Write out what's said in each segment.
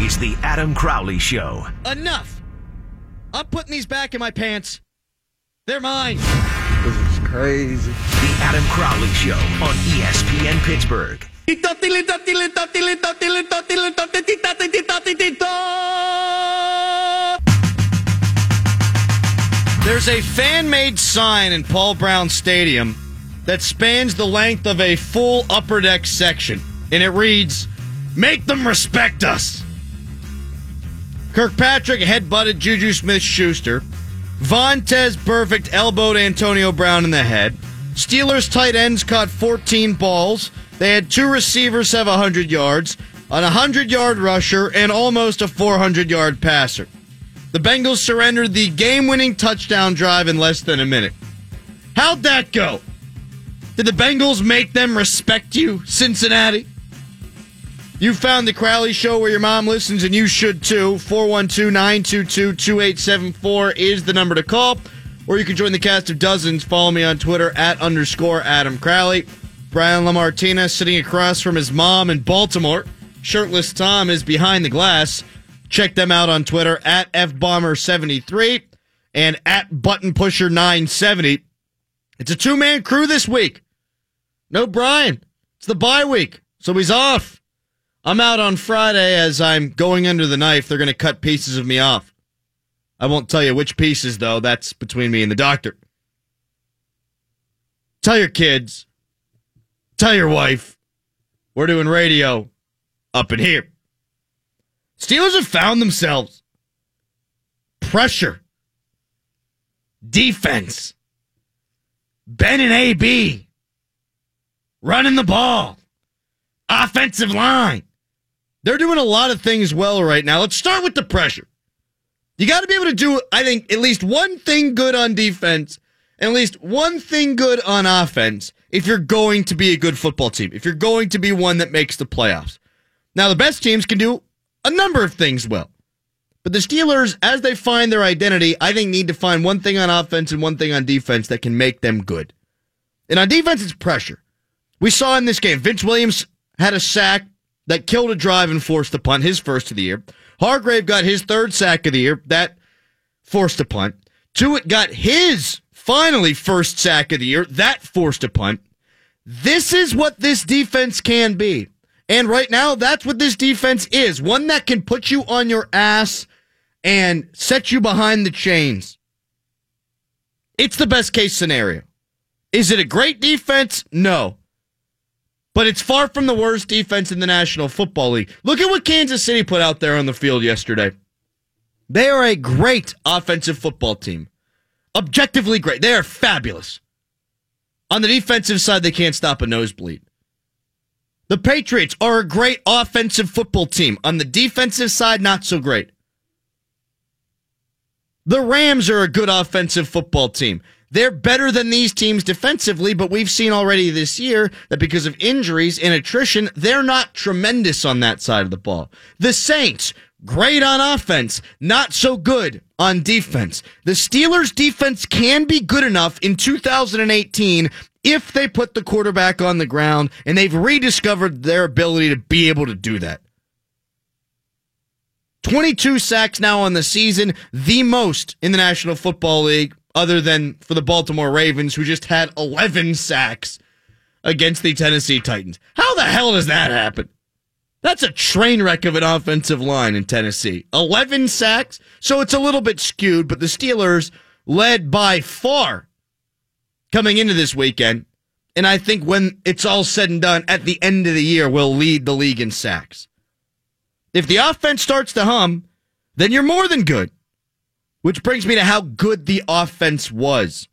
is The Adam Crowley Show. Enough. I'm putting these back in my pants. They're mine. This is crazy. The Adam Crowley Show on ESPN Pittsburgh. There's a fan made sign in Paul Brown Stadium that spans the length of a full upper deck section, and it reads, Make them respect us. Kirkpatrick headbutted Juju Smith Schuster. Vontaze Burfict elbowed Antonio Brown in the head. Steelers tight ends caught 14 balls. They had two receivers have 100 yards, an 100 yard rusher, and almost a 400 yard passer. The Bengals surrendered the game winning touchdown drive in less than a minute. How'd that go? Did the Bengals make them respect you, Cincinnati? You found the Crowley Show where your mom listens, and you should too. 412 922 2874 is the number to call. Or you can join the cast of dozens. Follow me on Twitter at underscore Adam Crowley. Brian Lamartina sitting across from his mom in Baltimore. Shirtless Tom is behind the glass. Check them out on Twitter at FBomber73 and at ButtonPusher970. It's a two man crew this week. No Brian. It's the bye week, so he's off. I'm out on Friday as I'm going under the knife. They're going to cut pieces of me off. I won't tell you which pieces, though. That's between me and the doctor. Tell your kids. Tell your wife. We're doing radio up in here. Steelers have found themselves pressure, defense, Ben and AB, running the ball, offensive line. They're doing a lot of things well right now. Let's start with the pressure. You got to be able to do, I think, at least one thing good on defense and at least one thing good on offense if you're going to be a good football team, if you're going to be one that makes the playoffs. Now, the best teams can do a number of things well. But the Steelers, as they find their identity, I think need to find one thing on offense and one thing on defense that can make them good. And on defense, it's pressure. We saw in this game, Vince Williams had a sack that killed a drive and forced a punt, his first of the year. Hargrave got his third sack of the year, that forced a punt. Tuitt got his finally first sack of the year, that forced a punt. This is what this defense can be. And right now, that's what this defense is one that can put you on your ass and set you behind the chains. It's the best case scenario. Is it a great defense? No. But it's far from the worst defense in the National Football League. Look at what Kansas City put out there on the field yesterday. They are a great offensive football team. Objectively great. They are fabulous. On the defensive side, they can't stop a nosebleed. The Patriots are a great offensive football team. On the defensive side, not so great. The Rams are a good offensive football team. They're better than these teams defensively, but we've seen already this year that because of injuries and attrition, they're not tremendous on that side of the ball. The Saints, great on offense, not so good on defense. The Steelers' defense can be good enough in 2018 if they put the quarterback on the ground and they've rediscovered their ability to be able to do that. 22 sacks now on the season, the most in the National Football League, other than for the Baltimore Ravens, who just had 11 sacks against the Tennessee Titans. How the hell does that happen? That's a train wreck of an offensive line in Tennessee. 11 sacks, so it's a little bit skewed, but the Steelers led by far coming into this weekend. And I think when it's all said and done, at the end of the year, we'll lead the league in sacks. If the offense starts to hum, then you're more than good. Which brings me to how good the offense was.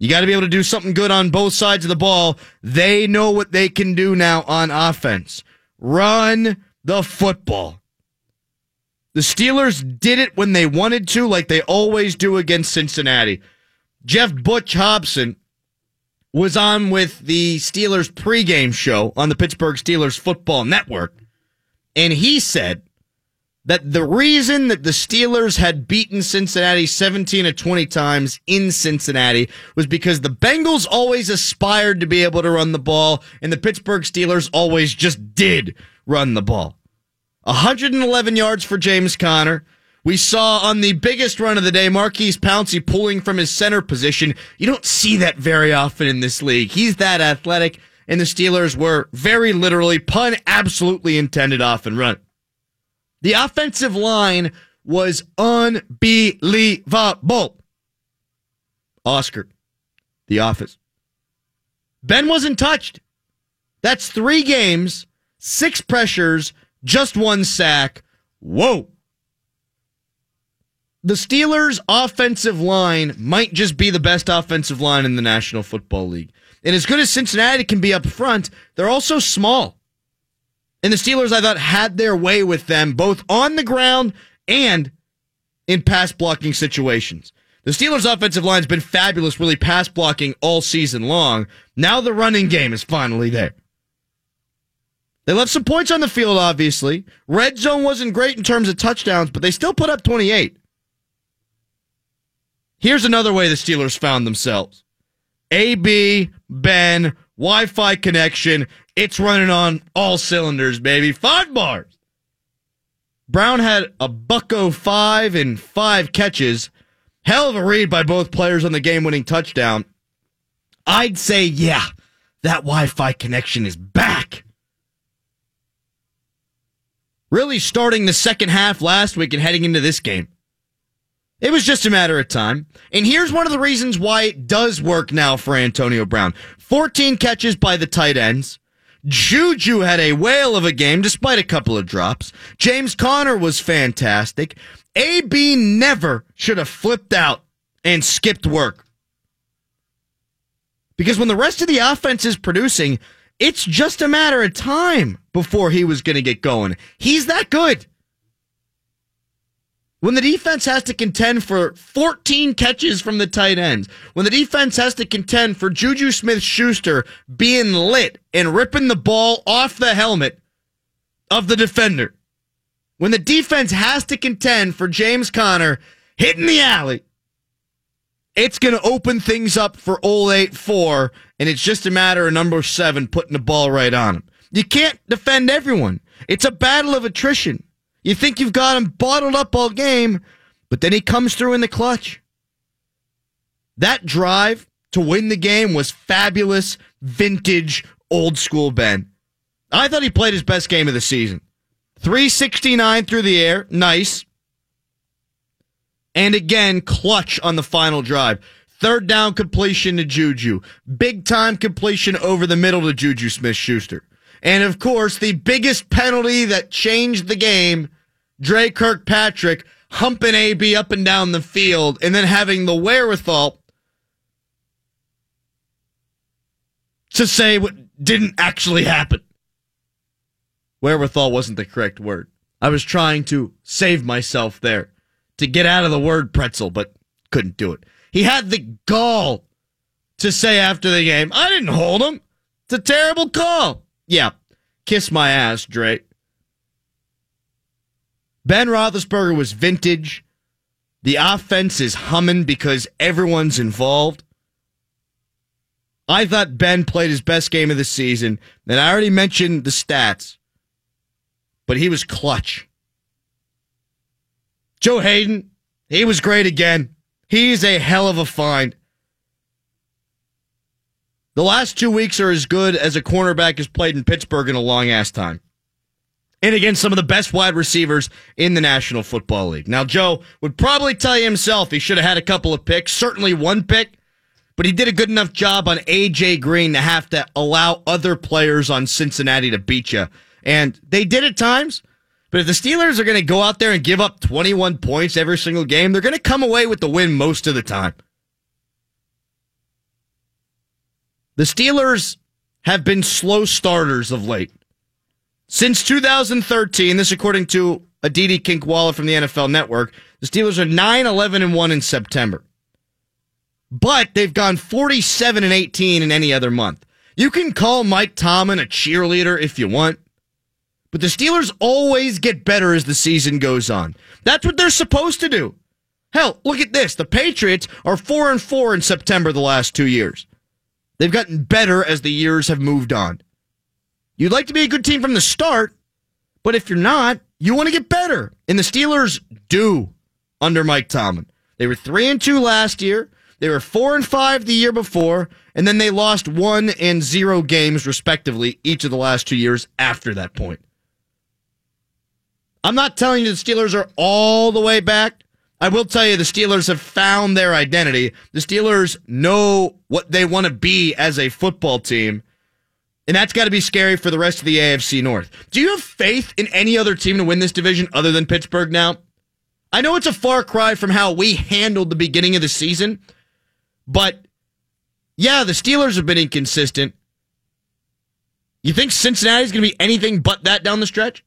You got to be able to do something good on both sides of the ball. They know what they can do now on offense. Run the football. The Steelers did it when they wanted to, like they always do against Cincinnati. Jeff Butch Hobson was on with the Steelers pregame show on the Pittsburgh Steelers Football Network, and he said that the reason that the Steelers had beaten Cincinnati 17 to 20 times in Cincinnati was because the Bengals always aspired to be able to run the ball, and the Pittsburgh Steelers always just did run the ball. 111 yards for James Conner. We saw on the biggest run of the day, Maurkice Pouncey pulling from his center position. You don't see that very often in this league. He's that athletic, and the Steelers were very literally, pun absolutely intended, off and run. The offensive line was unbelievable. Oscar, The Office. Ben wasn't touched. That's three games, six pressures, just one sack. Whoa. The Steelers' offensive line might just be the best offensive line in the National Football League. And as good as Cincinnati can be up front, they're also small. And the Steelers, I thought, had their way with them both on the ground and in pass blocking situations. The Steelers' offensive line's been fabulous, really pass blocking all season long. Now the running game is finally there. They left some points on the field, obviously. Red zone wasn't great in terms of touchdowns, but they still put up 28. Here's another way the Steelers found themselves AB, Ben, Wi Fi connection. It's running on all cylinders, baby. Five bars. Brown had a bucko five and five catches. Hell of a read by both players on the game winning touchdown. I'd say, yeah, that Wi Fi connection is back. Really starting the second half last week and heading into this game. It was just a matter of time. And here's one of the reasons why it does work now for Antonio Brown 14 catches by the tight ends. Juju had a whale of a game despite a couple of drops. James Conner was fantastic. AB never should have flipped out and skipped work. Because when the rest of the offense is producing, it's just a matter of time before he was going to get going. He's that good. When the defense has to contend for 14 catches from the tight ends, when the defense has to contend for Juju Smith Schuster being lit and ripping the ball off the helmet of the defender, when the defense has to contend for James Conner hitting the alley, it's going to open things up for Old 8 4, and it's just a matter of number seven putting the ball right on him. You can't defend everyone. It's a battle of attrition. You think you've got him bottled up all game, but then he comes through in the clutch. That drive to win the game was fabulous, vintage, old school Ben. I thought he played his best game of the season. 369 through the air, nice. And again, clutch on the final drive. Third down completion to Juju. Big time completion over the middle to Juju Smith Schuster. And of course, the biggest penalty that changed the game Dre Kirkpatrick humping AB up and down the field and then having the wherewithal to say what didn't actually happen. Wherewithal wasn't the correct word. I was trying to save myself there to get out of the word pretzel, but couldn't do it. He had the gall to say after the game, I didn't hold him. It's a terrible call. Yeah, kiss my ass, Dre. Ben Roethlisberger was vintage. The offense is humming because everyone's involved. I thought Ben played his best game of the season, and I already mentioned the stats, but he was clutch. Joe Haden, he was great again. He's a hell of a find. The last two weeks are as good as a cornerback has played in Pittsburgh in a long ass time and against some of the best wide receivers in the National Football League. Now, Joe would probably tell you himself he should have had a couple of picks, certainly one pick, but he did a good enough job on AJ Green to have to allow other players on Cincinnati to beat you. And they did at times. But if the Steelers are going to go out there and give up 21 points every single game, they're going to come away with the win most of the time. The Steelers have been slow starters of late. Since 2013, this according to Aditi Kinkhabwala from the NFL Network, the Steelers are 9 11 and 1 in September. But they've gone 47 and 18 in any other month. You can call Mike Tomlin a cheerleader if you want, but the Steelers always get better as the season goes on. That's what they're supposed to do. Hell, look at this. The Patriots are 4 and 4 in September the last 2 years. They've gotten better as the years have moved on. You'd like to be a good team from the start, but if you're not, you want to get better. And the Steelers do under Mike Tomlin. They were 3 and 2 last year. They were 4 and 5 the year before, and then they lost 1 and 0 games respectively each of the last 2 years after that point. I'm not telling you the Steelers are all the way back. I will tell you the Steelers have found their identity. The Steelers know what they want to be as a football team. And that's got to be scary for the rest of the AFC North. Do you have faith in any other team to win this division other than Pittsburgh now? I know it's a far cry from how we handled the beginning of the season, but yeah, the Steelers have been inconsistent. You think Cincinnati's going to be anything but that down the stretch?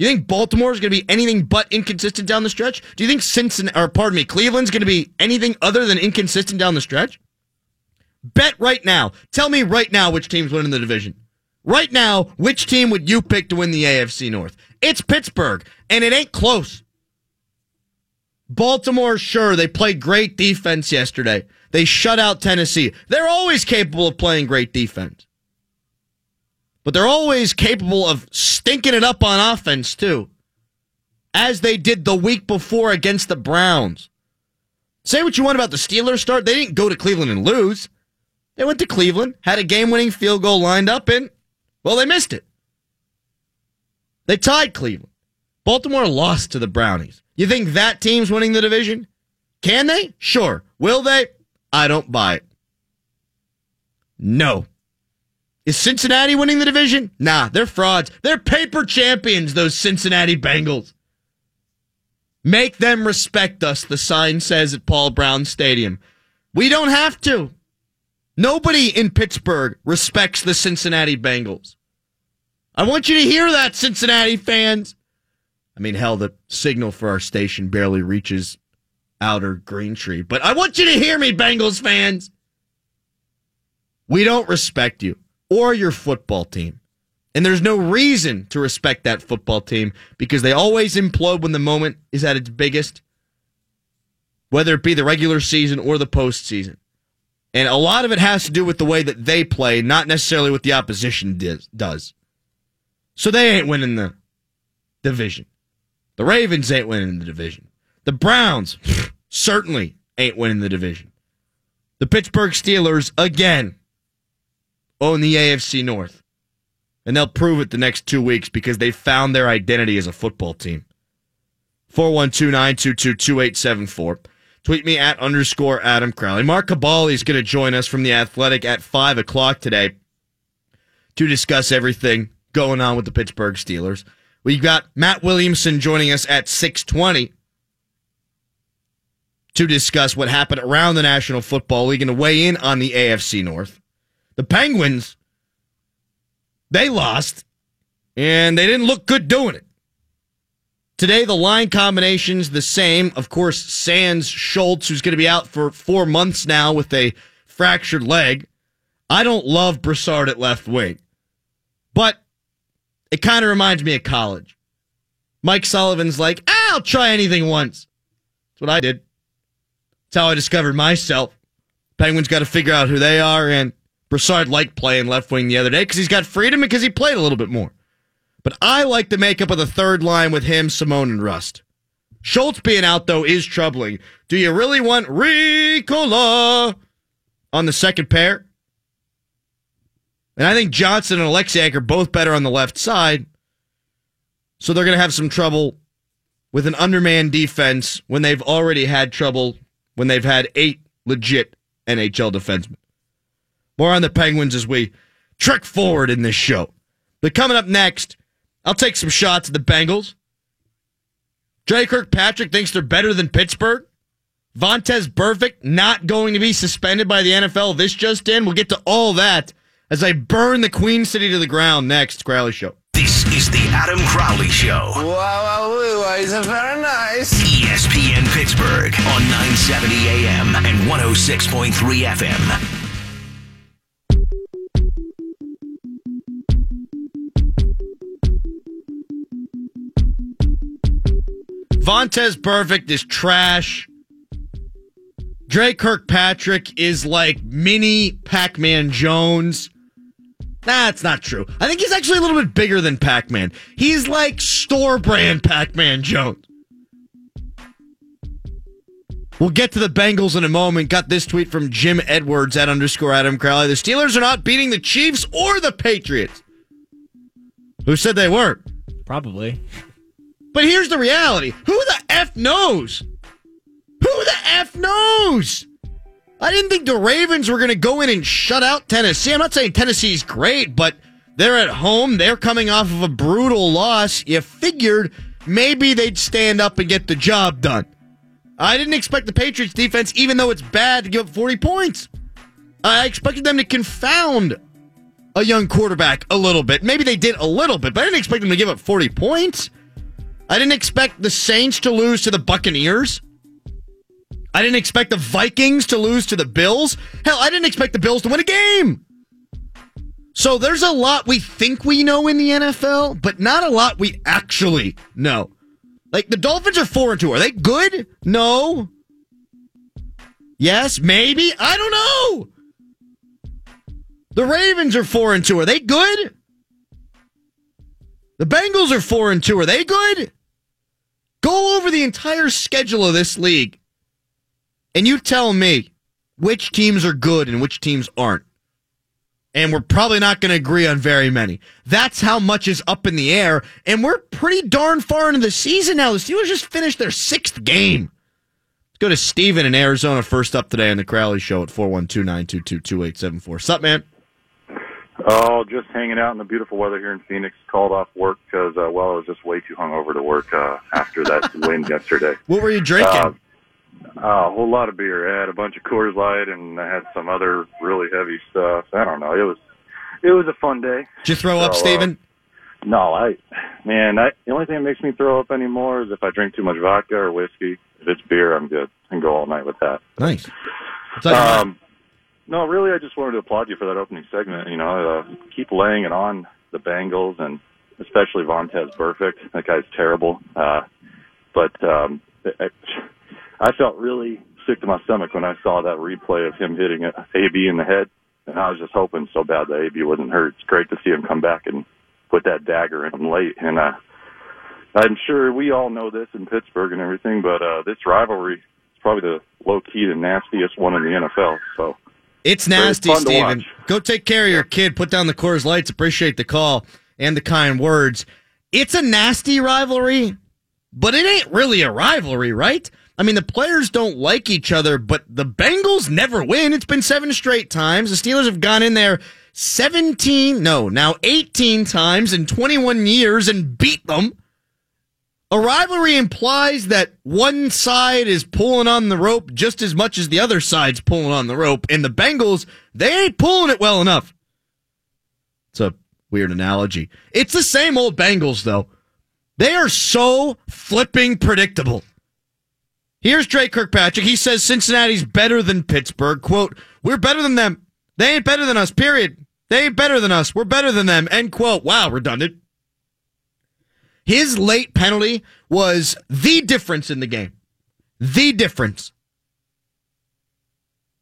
You think Baltimore is going to be anything but inconsistent down the stretch? Do you think Cincinnati, or pardon me, Cleveland's going to be anything other than inconsistent down the stretch? Bet right now. Tell me right now which team's winning the division. Right now, which team would you pick to win the AFC North? It's Pittsburgh, and it ain't close. Baltimore, sure, they played great defense yesterday. They shut out Tennessee. They're always capable of playing great defense but they're always capable of stinking it up on offense, too, as they did the week before against the Browns. Say what you want about the Steelers start. They didn't go to Cleveland and lose. They went to Cleveland, had a game winning field goal lined up, and, well, they missed it. They tied Cleveland. Baltimore lost to the Brownies. You think that team's winning the division? Can they? Sure. Will they? I don't buy it. No. Is Cincinnati winning the division? Nah, they're frauds. They're paper champions, those Cincinnati Bengals. Make them respect us, the sign says at Paul Brown Stadium. We don't have to. Nobody in Pittsburgh respects the Cincinnati Bengals. I want you to hear that, Cincinnati fans. I mean, hell, the signal for our station barely reaches outer Green Tree, but I want you to hear me, Bengals fans. We don't respect you or your football team. And there's no reason to respect that football team because they always implode when the moment is at its biggest, whether it be the regular season or the postseason. And a lot of it has to do with the way that they play, not necessarily what the opposition does. So they ain't winning the division. The Ravens ain't winning the division. The Browns certainly ain't winning the division. The Pittsburgh Steelers, again, own the AFC North. And they'll prove it the next two weeks because they found their identity as a football team. 412 922 2874. Tweet me at underscore Adam Crowley. Mark Kaboly is going to join us from The Athletic at 5 o'clock today to discuss everything going on with the Pittsburgh Steelers. We've got Matt Williamson joining us at 620 to discuss what happened around the National Football League and to weigh in on the AFC North. The Penguins, they lost, and they didn't look good doing it. Today, the line combination's the same. Of course, Sans Schultz, who's going to be out for four months now with a fractured leg. I don't love Brassard at left wing, but it kind of reminds me of college. Mike Sullivan's like, I'll try anything once. That's what I did. That's how I discovered myself. Penguins got to figure out who they are, and Brassard liked playing left wing the other day because he's got freedom because he played a little bit more. But I like the makeup of the third line with him, Simon, and Rust. Schultz being out, though, is troubling. Do you really want Riikola on the second pair? And I think Johnson and Oleksiak are both better on the left side. So they're going to have some trouble with an undermanned defense when they've already had trouble when they've had eight legit NHL defensemen. More on the Penguins as we trek forward in this show. But coming up next, I'll take some shots at the Bengals. Jay Kirkpatrick thinks they're better than Pittsburgh. Vontaze Burfict not going to be suspended by the NFL. This just in. We'll get to all that as I burn the Queen City to the ground next. Crowley Show. This is the Adam Crowley Show. Wow, wow, wow, is very nice. ESPN Pittsburgh on 970 AM and 106.3 FM. Vontaze Burfict is trash. Dre Kirkpatrick is like mini Pac Man Jones. That's not true. I think he's actually a little bit bigger than Pac Man. He's like store brand Pac Man Jones. We'll get to the Bengals in a moment. Got this tweet from Jim Edwards at underscore Adam Crowley. The Steelers are not beating the Chiefs or the Patriots. Who said they weren't? Probably. But here's the reality. Who the F knows? Who the F knows? I didn't think the Ravens were going to go in and shut out Tennessee. I'm not saying Tennessee's great, but they're at home. They're coming off of a brutal loss. You figured maybe they'd stand up and get the job done. I didn't expect the Patriots defense, even though it's bad, to give up 40 points. I expected them to confound a young quarterback a little bit. Maybe they did a little bit, but I didn't expect them to give up 40 points. I didn't expect the Saints to lose to the Buccaneers. I didn't expect the Vikings to lose to the Bills. Hell, I didn't expect the Bills to win a game. So there's a lot we think we know in the NFL, but not a lot we actually know. Like the Dolphins are four and two. Are they good? No. Yes, maybe. I don't know. The Ravens are four and two. Are they good? The Bengals are four and two. Are they good? Go over the entire schedule of this league and you tell me which teams are good and which teams aren't. And we're probably not going to agree on very many. That's how much is up in the air. And we're pretty darn far into the season now. The Steelers just finished their sixth game. Let's go to Steven in Arizona first up today on the Crowley Show at 412 922 2874. Sup, man? Oh, just hanging out in the beautiful weather here in Phoenix. Called off work because, uh, well, I was just way too hungover to work uh, after that win yesterday. What were you drinking? Uh, uh, a whole lot of beer. I had a bunch of Coors Light, and I had some other really heavy stuff. I don't know. It was it was a fun day. Did you throw up, So, uh, Steven? No, I man, I, the only thing that makes me throw up anymore is if I drink too much vodka or whiskey. If it's beer, I'm good. I can go all night with that. Nice. What's on your mind? Um, no, really, I just wanted to applaud you for that opening segment. You know, uh, keep laying it on the Bengals and especially Vontaze Burfict. That guy's terrible. Uh, but um, I, I felt really sick to my stomach when I saw that replay of him hitting AB in the head, and I was just hoping so bad that AB wasn't hurt. It's great to see him come back and put that dagger in him late. And uh, I'm sure we all know this in Pittsburgh and everything, but uh, this rivalry is probably the low key the nastiest one in the NFL. So. It's nasty, Steven. Go take care of your kid. Put down the Coors Lights. Appreciate the call and the kind words. It's a nasty rivalry, but it ain't really a rivalry, right? I mean, the players don't like each other, but the Bengals never win. It's been seven straight times. The Steelers have gone in there 17, no, now 18 times in 21 years and beat them. A rivalry implies that one side is pulling on the rope just as much as the other side's pulling on the rope, and the Bengals, they ain't pulling it well enough. It's a weird analogy. It's the same old Bengals, though. They are so flipping predictable. Here's Dre Kirkpatrick. He says Cincinnati's better than Pittsburgh. Quote, we're better than them. They ain't better than us, period. They ain't better than us. We're better than them. End quote. Wow, redundant. His late penalty was the difference in the game. The difference.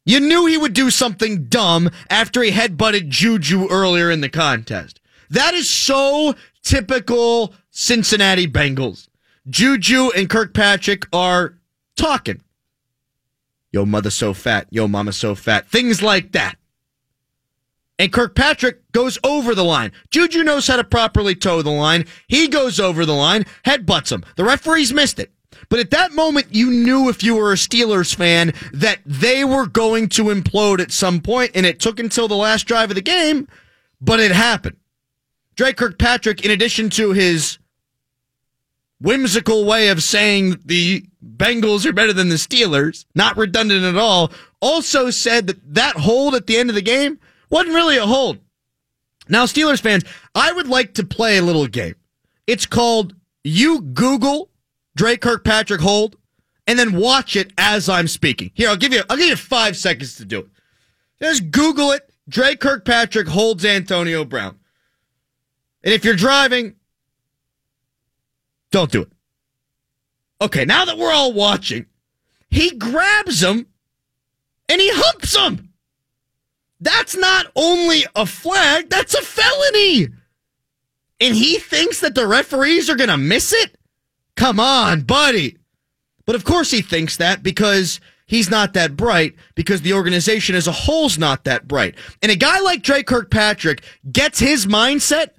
You knew he would do something dumb after he headbutted Juju earlier in the contest. That is so typical Cincinnati Bengals. Juju and Kirkpatrick are talking. Yo, mother so fat. Yo, mama so fat. Things like that. And Kirkpatrick goes over the line. Juju knows how to properly toe the line. He goes over the line, headbutts him. The referees missed it. But at that moment, you knew if you were a Steelers fan that they were going to implode at some point, and it took until the last drive of the game, but it happened. Dre Kirkpatrick, in addition to his whimsical way of saying the Bengals are better than the Steelers, not redundant at all, also said that that hold at the end of the game wasn't really a hold. Now, Steelers fans, I would like to play a little game. It's called You Google Dre Kirkpatrick hold and then watch it as I'm speaking. Here, I'll give you I'll give you five seconds to do it. Just Google it. Dre Kirkpatrick holds Antonio Brown. And if you're driving, don't do it. Okay, now that we're all watching, he grabs him and he humps him. That's not only a flag, that's a felony. And he thinks that the referees are going to miss it? Come on, buddy. But of course he thinks that because he's not that bright, because the organization as a whole's not that bright. And a guy like Dre Kirkpatrick gets his mindset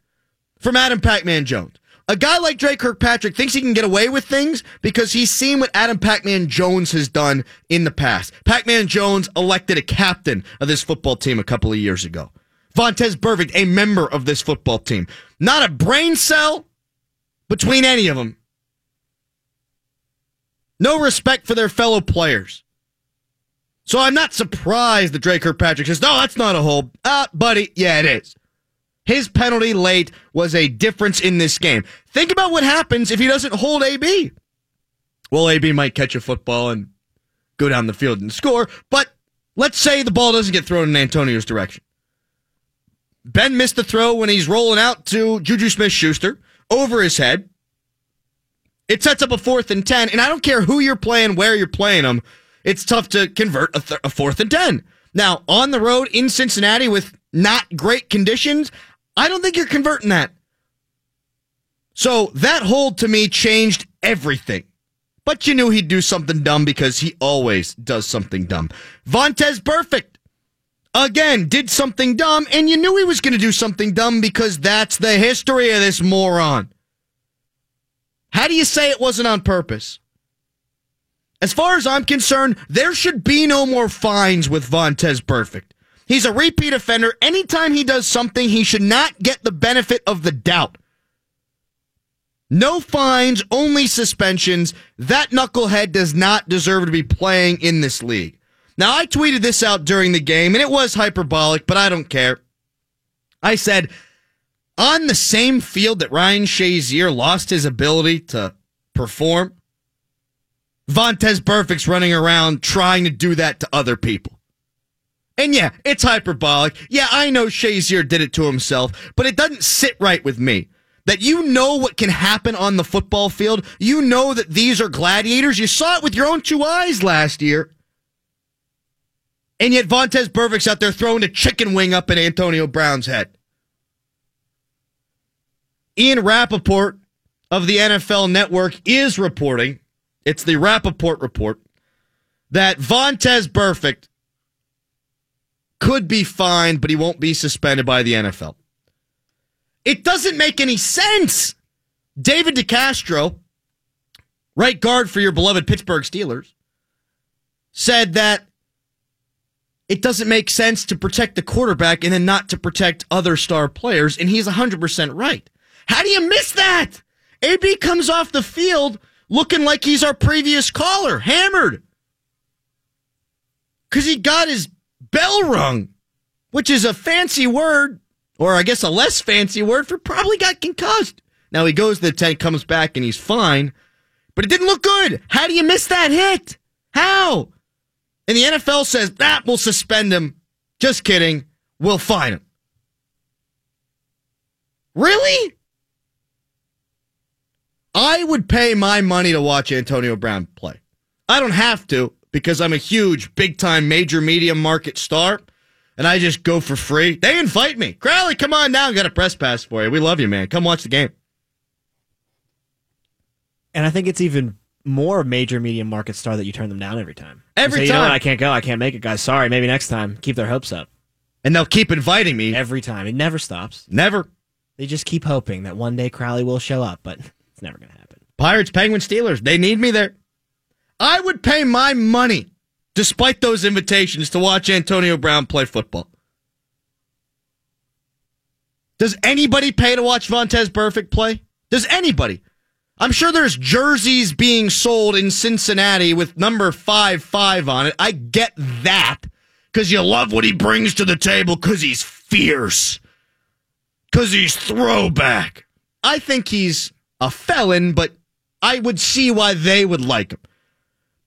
from Adam Pac-Man Jones. A guy like Dre Kirkpatrick thinks he can get away with things because he's seen what Adam Pac-Man Jones has done in the past. Pac-Man Jones elected a captain of this football team a couple of years ago. Vontaze Burfict, a member of this football team. Not a brain cell between any of them. No respect for their fellow players. So I'm not surprised that Dre Kirkpatrick says, no, that's not a hold. Ah, buddy, yeah, it is. His penalty late was a difference in this game. Think about what happens if he doesn't hold AB. Well, AB might catch a football and go down the field and score, but let's say the ball doesn't get thrown in Antonio's direction. Ben missed the throw when he's rolling out to Juju Smith Schuster over his head. It sets up a fourth and 10, and I don't care who you're playing, where you're playing them, it's tough to convert a, th- a fourth and 10. Now, on the road in Cincinnati with not great conditions, I don't think you're converting that. So that hold to me changed everything. But you knew he'd do something dumb because he always does something dumb. Vontaze Burfict again did something dumb, and you knew he was going to do something dumb because that's the history of this moron. How do you say it wasn't on purpose? As far as I'm concerned, there should be no more fines with Vontaze Burfict. He's a repeat offender. Anytime he does something, he should not get the benefit of the doubt. No fines, only suspensions. That knucklehead does not deserve to be playing in this league. Now, I tweeted this out during the game, and it was hyperbolic, but I don't care. I said, on the same field that Ryan Shazier lost his ability to perform, Vontaze Burfict's running around trying to do that to other people. And yeah, it's hyperbolic. Yeah, I know Shazier did it to himself, but it doesn't sit right with me. That you know what can happen on the football field. You know that these are gladiators. You saw it with your own two eyes last year. And yet Vontaze Burfict's out there throwing a chicken wing up in Antonio Brown's head. Ian Rapoport of the NFL Network is reporting, it's the Rapoport report, that Vontaze Burfict could be fined, but he won't be suspended by the NFL. It doesn't make any sense. David DeCastro, right guard for your beloved Pittsburgh Steelers, said that it doesn't make sense to protect the quarterback and then not to protect other star players, and he's 100% right. How do you miss that? AB comes off the field looking like he's our previous caller, hammered. Because he got his bell rung, which is a fancy word, or I guess a less fancy word for probably got concussed. Now he goes to the tent, comes back, and he's fine, but it didn't look good. How do you miss that hit? How? And the NFL says, that will suspend him. Just kidding. We'll fine him. Really? I would pay my money to watch Antonio Brown play. I don't have to because I'm a huge, big time, major media market star and I just go for free. They invite me. Crowley, come on down. Got a press pass for you. We love you, man. Come watch the game. And I think it's even more major media market star that you turn them down every time. Every say, time. You know? I can't go. I can't make it, guys. Sorry. Maybe next time. Keep their hopes up. And they'll keep inviting me. Every time. It never stops. Never. They just keep hoping that one day Crowley will show up, but it's never going to happen. Pirates, Penguins, Steelers. They need me there. I would pay my money despite those invitations, to watch Antonio Brown play football. Does anybody pay to watch Vontaze Burfict play? Does anybody? I'm sure there's jerseys being sold in Cincinnati with number 5 5 on it. I get that because you love what he brings to the table because he's fierce, because he's throwback. I think he's a felon, but I would see why they would like him.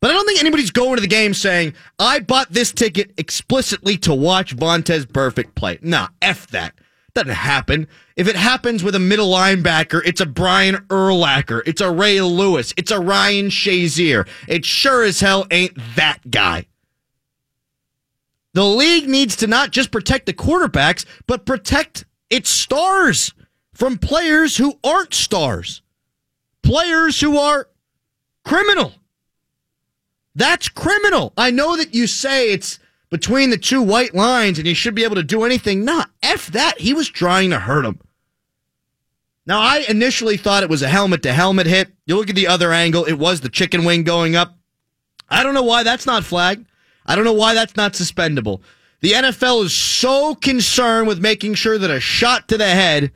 But I don't think anybody's going to the game saying, I bought this ticket explicitly to watch Vontaze Burfict play. Nah, F that. Doesn't happen. If it happens with a middle linebacker, it's a Brian Urlacher. It's a Ray Lewis. It's a Ryan Shazier. It sure as hell ain't that guy. The league needs to not just protect the quarterbacks, but protect its stars from players who aren't stars, players who are criminal. That's criminal. I know that you say it's between the two white lines and you should be able to do anything. Nah, F that. He was trying to hurt him. Now, I initially thought it was a helmet to helmet hit. You look at the other angle, it was the chicken wing going up. I don't know why that's not flagged. I don't know why that's not suspendable. The NFL is so concerned with making sure that a shot to the head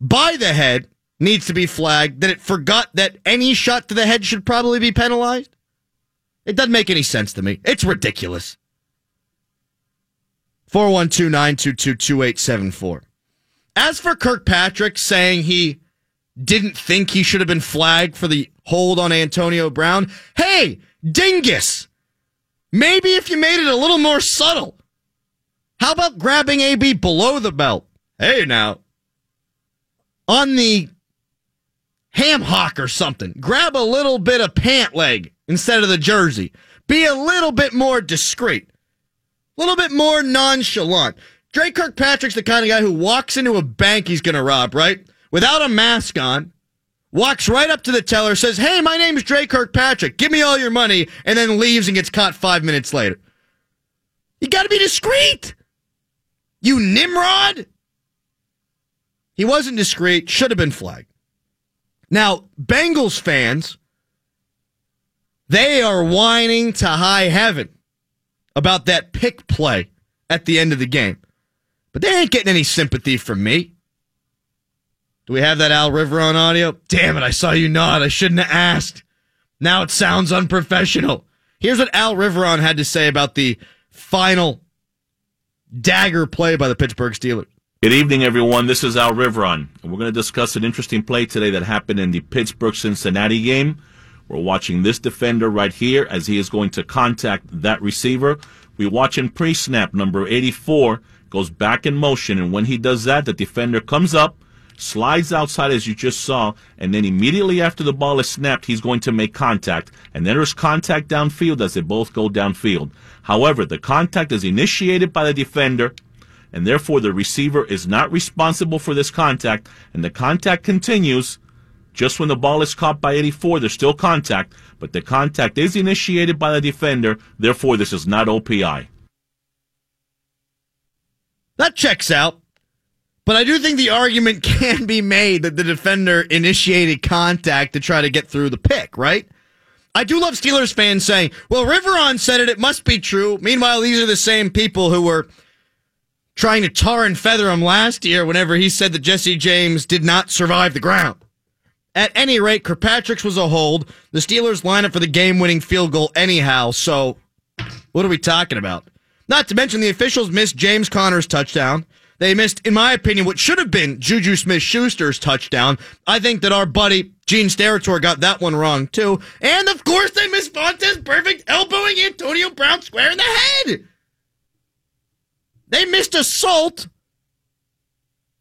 by the head needs to be flagged that it forgot that any shot to the head should probably be penalized. It doesn't make any sense to me. It's ridiculous. 412 922 2874. As for Kirkpatrick saying he didn't think he should have been flagged for the hold on Antonio Brown, hey, dingus, maybe if you made it a little more subtle. How about grabbing AB below the belt? Hey, now, on the ham hock or something, grab a little bit of pant leg instead of the jersey. Be a little bit more discreet, a little bit more nonchalant. Dre Kirkpatrick's the kind of guy who walks into a bank he's going to rob, right? Without a mask on, walks right up to the teller, says, Hey, my name's Dre Kirkpatrick. Give me all your money, and then leaves and gets caught five minutes later. You got to be discreet. You Nimrod. He wasn't discreet, should have been flagged. Now, Bengals fans, they are whining to high heaven about that pick play at the end of the game. But they ain't getting any sympathy from me. Do we have that Al Riveron audio? Damn it, I saw you nod. I shouldn't have asked. Now it sounds unprofessional. Here's what Al Riveron had to say about the final dagger play by the Pittsburgh Steelers. Good evening, everyone. This is Al Riveron, and we're going to discuss an interesting play today that happened in the Pittsburgh Cincinnati game. We're watching this defender right here as he is going to contact that receiver. We watch in pre snap, number 84 goes back in motion, and when he does that, the defender comes up, slides outside as you just saw, and then immediately after the ball is snapped, he's going to make contact. And then there's contact downfield as they both go downfield. However, the contact is initiated by the defender, and therefore the receiver is not responsible for this contact, and the contact continues. Just when the ball is caught by 84, there's still contact, but the contact is initiated by the defender, therefore this is not OPI. That checks out. But I do think the argument can be made that the defender initiated contact to try to get through the pick, right? I do love Steelers fans saying, well, Riveron said it, it must be true. Meanwhile, these are the same people who were trying to tar and feather him last year whenever he said that Jesse James did not survive the ground. At any rate, Kirkpatrick's was a hold. The Steelers line up for the game winning field goal anyhow, so what are we talking about? Not to mention the officials missed James Conner's touchdown. They missed, in my opinion, what should have been Juju Smith Schuster's touchdown. I think that our buddy Gene Steratore got that one wrong too. And of course, they missed Vontaze Burfict elbowing Antonio Brown square in the head. They missed assault.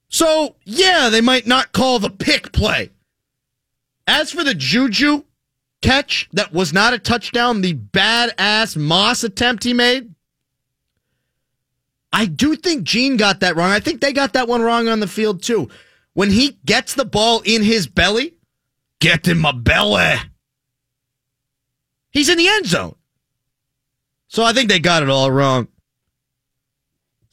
So, yeah, they might not call the pick play. As for the Juju catch that was not a touchdown, the badass Moss attempt he made, I do think Gene got that wrong. I think they got that one wrong on the field too. When he gets the ball in his belly, get in my belly. He's in the end zone. So I think they got it all wrong.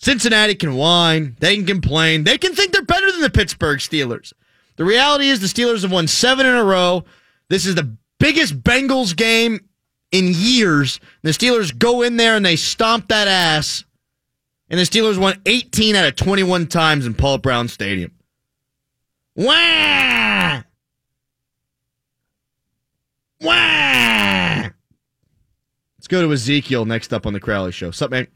Cincinnati can whine, they can complain, they can think they're better than the Pittsburgh Steelers. The reality is the Steelers have won seven in a row. This is the biggest Bengals game in years. The Steelers go in there and they stomp that ass. And the Steelers won 18 out of 21 times in Paul Brown Stadium. Wah! Wah! Let's go to Ezekiel next up on the Crowley Show. What's up, man?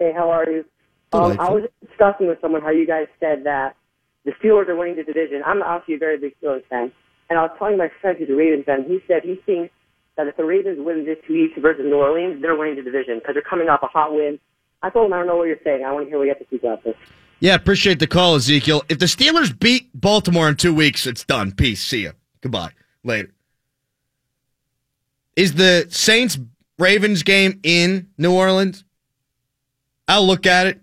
Hey, how are you? Um, I was discussing with someone how you guys said that the Steelers are winning the division. I'm obviously a very big Steelers fan, and I was telling my friend who's a Ravens fan. He said he thinks that if the Ravens win this week versus New Orleans, they're winning the division because they're coming off a hot win. I told him I don't know what you're saying. I want to hear what you have to speak about this. Yeah, appreciate the call, Ezekiel. If the Steelers beat Baltimore in two weeks, it's done. Peace. See ya. Goodbye. Later. Is the Saints Ravens game in New Orleans? I'll look at it.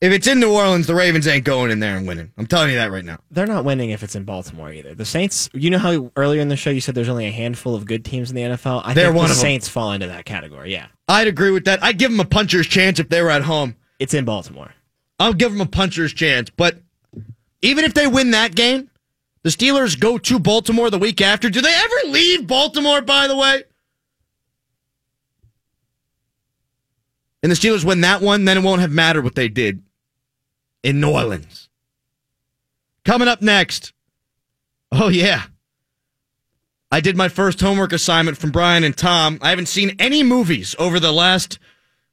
If it's in New Orleans, the Ravens ain't going in there and winning. I'm telling you that right now. They're not winning if it's in Baltimore either. The Saints, you know how earlier in the show you said there's only a handful of good teams in the NFL? I They're think one the. Saints fall into that category, yeah. I'd agree with that. I'd give them a puncher's chance if they were at home. It's in Baltimore. I'll give them a puncher's chance. But even if they win that game, the Steelers go to Baltimore the week after. Do they ever leave Baltimore, by the way? And the Steelers win that one, then it won't have mattered what they did in New Orleans. Coming up next. Oh, yeah. I did my first homework assignment from Brian and Tom. I haven't seen any movies over the last,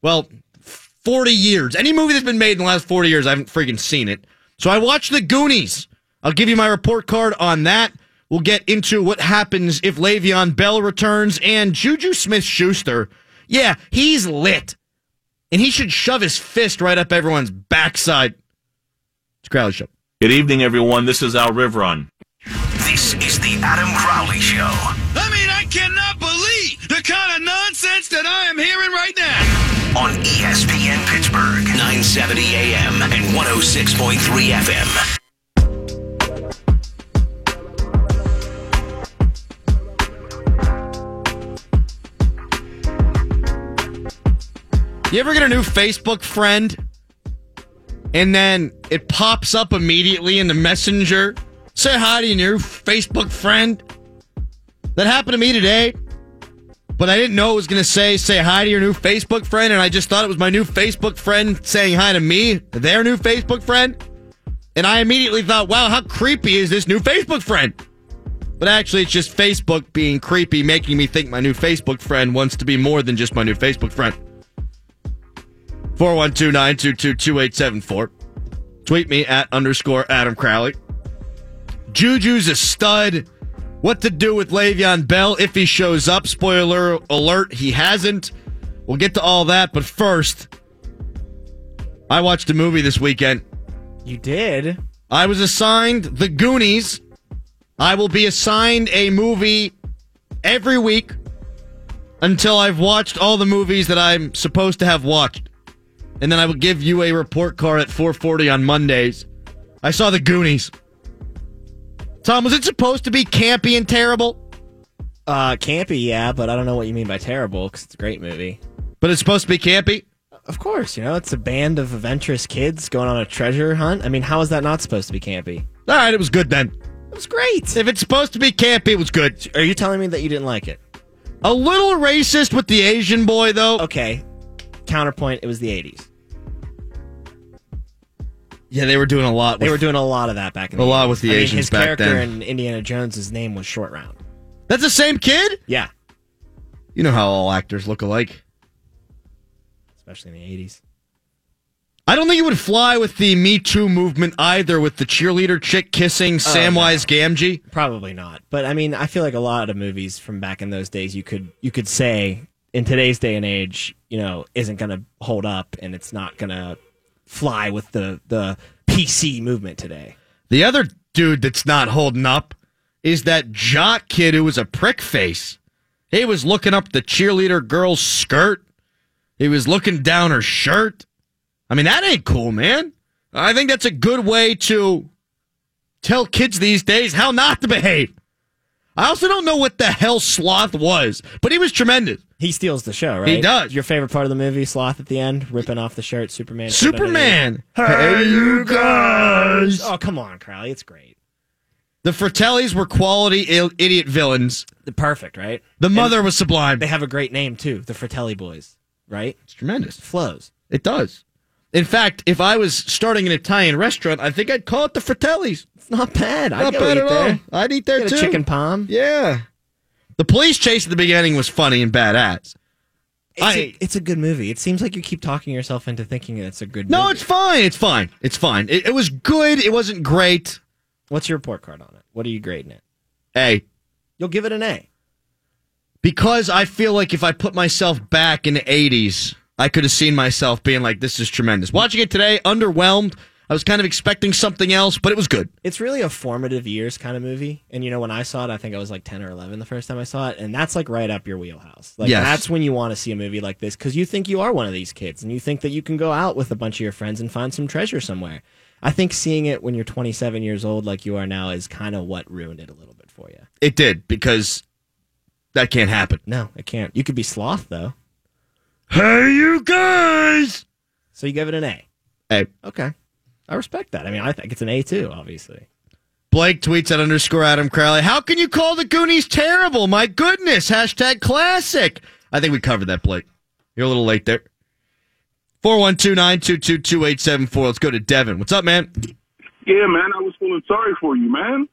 well, 40 years. Any movie that's been made in the last 40 years, I haven't freaking seen it. So I watched The Goonies. I'll give you my report card on that. We'll get into what happens if Le'Veon Bell returns and Juju Smith Schuster. Yeah, he's lit. And he should shove his fist right up everyone's backside. It's Crowley Show. Good evening, everyone. This is Al Riveron. This is the Adam Crowley Show. I mean, I cannot believe the kind of nonsense that I am hearing right now. On ESPN Pittsburgh, 970 AM and 106.3 FM. You ever get a new Facebook friend and then it pops up immediately in the messenger? Say hi to your new Facebook friend. That happened to me today, but I didn't know it was going to say, say hi to your new Facebook friend, and I just thought it was my new Facebook friend saying hi to me, their new Facebook friend. And I immediately thought, wow, how creepy is this new Facebook friend? But actually, it's just Facebook being creepy, making me think my new Facebook friend wants to be more than just my new Facebook friend. 412 922 2874. Tweet me at underscore Adam Crowley. Juju's a stud. What to do with Le'Veon Bell if he shows up? Spoiler alert, he hasn't. We'll get to all that, but first, I watched a movie this weekend. You did? I was assigned The Goonies. I will be assigned a movie every week until I've watched all the movies that I'm supposed to have watched. And then I will give you a report card at 4:40 on Mondays. I saw The Goonies. Tom, was it supposed to be campy and terrible? Uh, campy, yeah, but I don't know what you mean by terrible because it's a great movie. But it's supposed to be campy? Of course, you know, it's a band of adventurous kids going on a treasure hunt. I mean, how is that not supposed to be campy? All right, it was good then. It was great. If it's supposed to be campy, it was good. Are you telling me that you didn't like it? A little racist with the Asian boy, though. Okay. Counterpoint, it was the 80s. Yeah, they were doing a lot. They with- were doing a lot of that back in A the lot with the I mean, Asians his back character then. in Indiana Jones' his name was Short Round. That's the same kid? Yeah, You know how all actors look alike. especially in the 80s. I don't think it would fly with the Me Too movement either, with the cheerleader chick kissing oh, Samwise Gamgee. Probably not. But I mean, I feel like a lot of movies from back in those days you could you could say in today's day and age, you know, isn't going to hold up and it's not going to fly with the the PC movement today. The other dude that's not holding up is that jock kid who was a prick face. He was looking up the cheerleader girl's skirt. He was looking down her shirt. I mean, that ain't cool, man. I think that's a good way to tell kids these days how not to behave. I also don't know what the hell Sloth was, but he was tremendous. He steals the show, right? He does. Your favorite part of the movie, Sloth at the end, ripping off the shirt, Superman. Superman. Hey, you guys. Oh, come on, Crowley. It's great. The Fratellis were quality il- idiot villains. The perfect, right? The And mother was sublime. They have a great name too, the Fratelli Boys, right? It's tremendous. Flows. It does. In fact, if I was starting an Italian restaurant, I think I'd call it the Fratellis. It's not bad. I'd Not bad eat at there. all. I'd eat there Get too. a chicken palm. Yeah. The police chase at the beginning was funny and badass. It's, I- a, it's a good movie. It seems like you keep talking yourself into thinking it's a good No, movie. No, it's fine. It's fine. It's fine. It, it was good. It wasn't great. What's your report card on it? What are you grading it? A. You'll give it an A. because I feel like if I put myself back in the 80s, I could have seen myself being like, this is tremendous. Watching it today, underwhelmed. I was kind of expecting something else, but it was good. It's really a formative years kind of movie. And you know, when I saw it, I think I was like 10 or 11 the first time I saw it. And that's like right up your wheelhouse. Like, Yes. that's when you want to see a movie like this because you think you are one of these kids and you think that you can go out with a bunch of your friends and find some treasure somewhere. I think seeing it when you're 27 years old, like you are now, is kind of what ruined it a little bit for you. It did because that can't happen. No, it can't. You could be sloth, though. Hey, you guys! So you give it an A. A. Okay. I respect that. I mean, I think it's an A too, obviously. Blake tweets at underscore Adam Crowley. How can you call the Goonies terrible? My goodness. Hashtag classic. I think we covered that, Blake. You're a little late there. 412 922 2874. Let's go to Devin. What's up, man? Yeah, man, I was feeling sorry for you, man.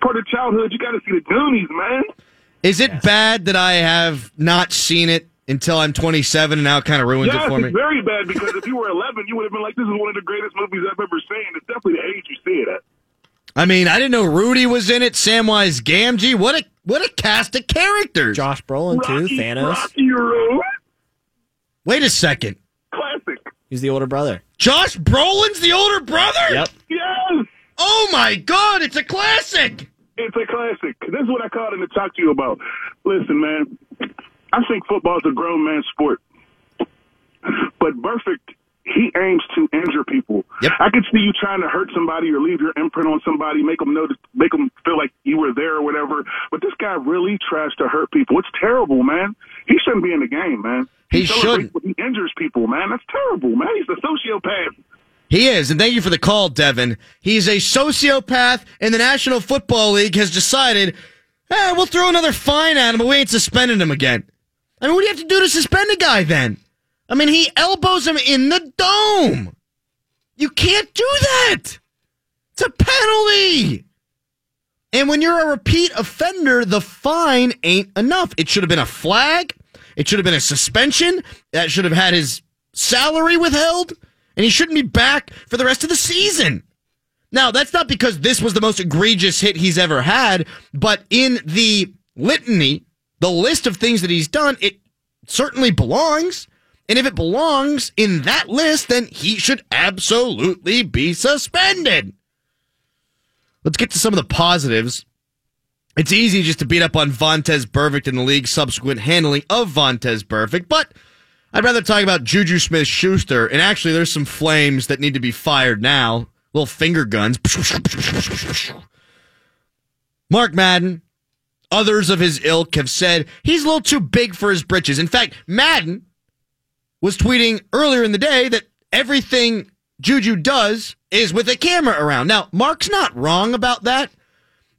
Part of childhood, you got to see the Goonies, man. Is it bad that I have not seen it until I'm 27 and now it kind of ruins yes, it for me? it's very bad because if you were 11, you would have been like, "This is one of the greatest movies I've ever seen." It's definitely the age you see it at. I mean, I didn't know Rudy was in it. Samwise Gamgee. What a what a cast of characters. Josh Brolin too, Rocky, Thanos. Rocky Road, Wait a second. classic. He's the older brother. Josh Brolin's the older brother? Yep. Yes, Oh my god, it's a classic. it's a classic. This is what I called in to talk to you about. Listen, man, I think football is a grown man's sport, but Burfict. He aims to injure people. Yep. I could see you trying to hurt somebody or leave your imprint on somebody, make them notice, make them feel like you were there or whatever. But this guy really tries to hurt people. It's terrible, man. He shouldn't be in the game, man. He celebrates shouldn't. He injures people, man. That's terrible, man. He's a sociopath. He is, and thank you for the call, Devin. He's a sociopath, and the National Football League has decided, eh, we'll throw another fine at him, but we ain't suspending him again. I mean, what do you have to do to suspend a guy then? I mean, he elbows him in the dome. You can't do that. It's a penalty. And when you're a repeat offender, the fine ain't enough. It should have been a flag. It should have been a suspension. That should have had his salary withheld. And he shouldn't be back for the rest of the season. Now, that's not because this was the most egregious hit he's ever had, but in the litany, the list of things that he's done, it certainly belongs. And if it belongs in that list, then he should absolutely be suspended. Let's get to some of the positives. It's easy just to beat up on Vontaze Burfict and the league's subsequent handling of Vontaze Burfict, but I'd rather talk about Juju Smith Schuster. And actually, there's some flames that need to be fired now. Little finger guns. Mark Madden, others of his ilk have said he's a little too big for his britches. In fact, Madden was tweeting earlier in the day that everything Juju does is with a camera around. Now, Mark's not wrong about that.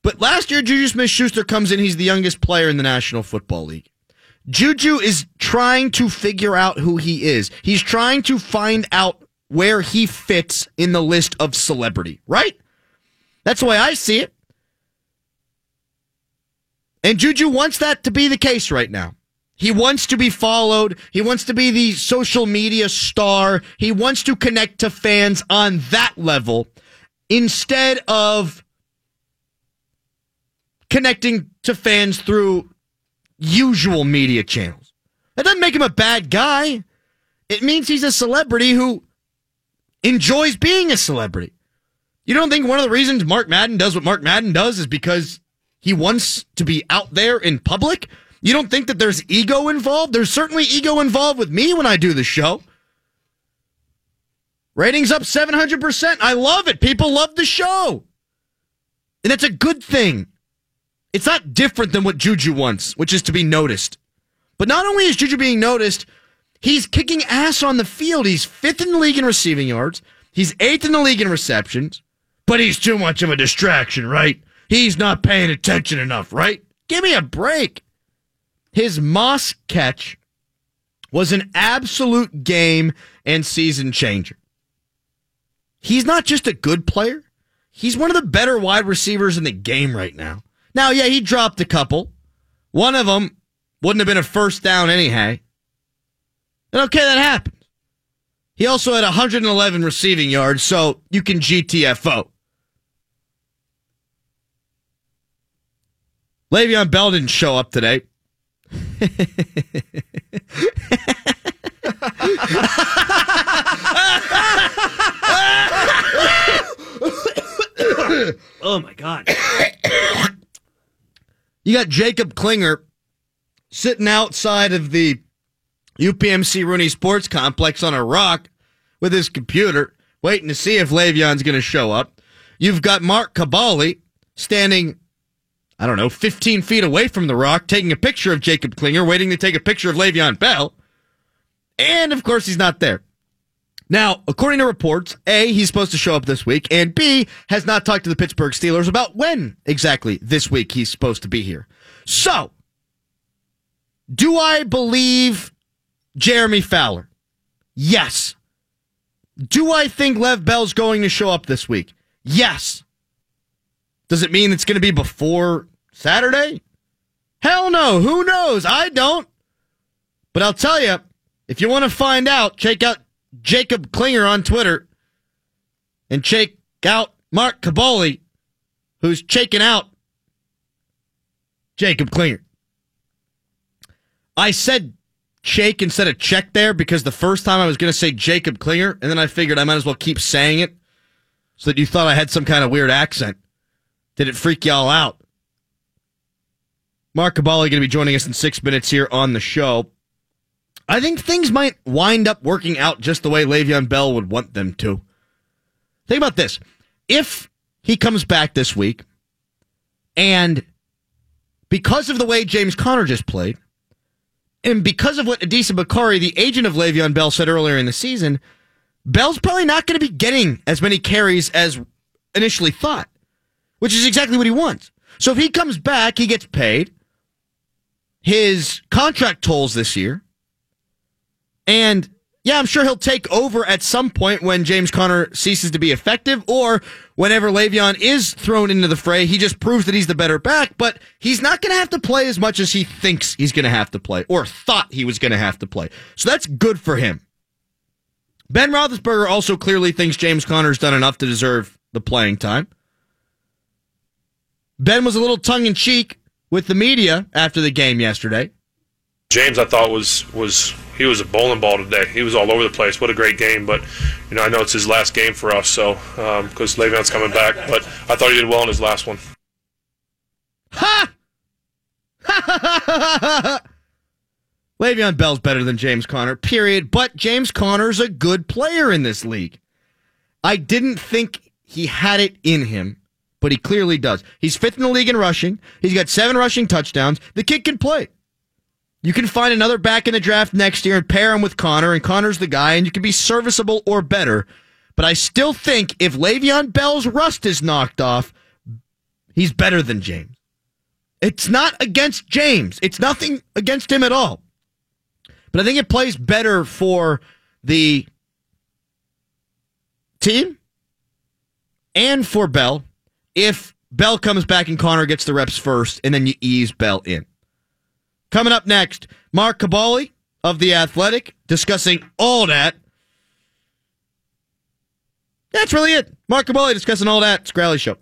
But last year, Juju Smith Schuster comes in. He's the youngest player in the National Football League. Juju is trying to figure out who he is. He's trying to find out where he fits in the list of celebrity, right? That's the way I see it. And Juju wants that to be the case right now. He wants to be followed. He wants to be the social media star. He wants to connect to fans on that level instead of connecting to fans through usual media channels. That doesn't make him a bad guy. It means he's a celebrity who enjoys being a celebrity. You don't think one of the reasons Mark Madden does what Mark Madden does is because he wants to be out there in public? You don't think that there's ego involved? There's certainly ego involved with me when I do the show. Ratings up 700%. I love it. People love the show. And that's a good thing. It's not different than what Juju wants, which is to be noticed. But not only is Juju being noticed, he's kicking ass on the field. He's fifth in the league in receiving yards. He's eighth in the league in receptions. But he's too much of a distraction, right? He's not paying attention enough, right? Give me a break. His Moss catch was an absolute game and season changer. He's not just a good player, he's one of the better wide receivers in the game right now. Now, yeah, he dropped a couple. One of them wouldn't have been a first down anyhow. And okay, that happened. He also had 111 receiving yards, so you can GTFO. Le'Veon Bell didn't show up today. oh my god. You got Jacob Klinger sitting outside of the UPMC Rooney Sports Complex on a rock with his computer, waiting to see if Le'Veon's going to show up. You've got Mark Kaboly standing, I don't know, 15 feet away from the rock, taking a picture of Jacob Klinger, waiting to take a picture of Le'Veon Bell. And of course, he's not there. Now, according to reports, A, he's supposed to show up this week, and B, has not talked to the Pittsburgh Steelers about when exactly this week he's supposed to be here. So, do I believe Jeremy Fowler? Yes. Do I think Lev Bell's going to show up this week? Yes. Does it mean it's going to be before Saturday? Hell no. Who knows? I don't. But I'll tell you, if you want to find out, check out Jacob Klinger on Twitter and check out Mark Kaboly, who's checking out Jacob Klinger. I said shake instead of check there because the first time I was going to say Jacob Klinger, and then I figured I might as well keep saying it so that you thought I had some kind of weird accent. Did it freak y'all out? Mark Kaboly going to be joining us in six minutes here on the show. I think things might wind up working out just the way Le'Veon Bell would want them to. Think about this. If he comes back this week, and because of the way James Conner just played, and because of what Adisa Bakari, the agent of Le'Veon Bell, said earlier in the season, Bell's probably not going to be getting as many carries as initially thought, which is exactly what he wants. So if he comes back, he gets paid. His contract tolls this year. And yeah, I'm sure he'll take over at some point when James Conner ceases to be effective or whenever Le'Veon is thrown into the fray. He just proves that he's the better back, but he's not going to have to play as much as he thinks he's going to have to play or thought he was going to have to play. So that's good for him. Ben Roethlisberger also clearly thinks James Conner's done enough to deserve the playing time. Ben was a little tongue in cheek with the media after the game yesterday. James, I thought was was he was a bowling ball today. He was all over the place. What a great game! But you know, I know it's his last game for us, so because um, Le'Veon's coming back. But I thought he did well in his last one. Ha! Ha! Ha! Ha! Ha! Le'Veon Bell's better than James Conner, period. But James Conner's a good player in this league. I didn't think he had it in him, but he clearly does. He's fifth in the league in rushing. He's got seven rushing touchdowns. The kid can play. You can find another back in the draft next year and pair him with Conner, and Conner's the guy, and you can be serviceable or better. But I still think if Le'Veon Bell's rust is knocked off, he's better than James. It's not against James. It's nothing against him at all. But I think it plays better for the team and for Bell if Bell comes back and Conner gets the reps first, and then you ease Bell in. Coming up next, Mark Kaboly of The Athletic discussing all that. That's really it. Mark Kaboly discussing all that. Scrally Show.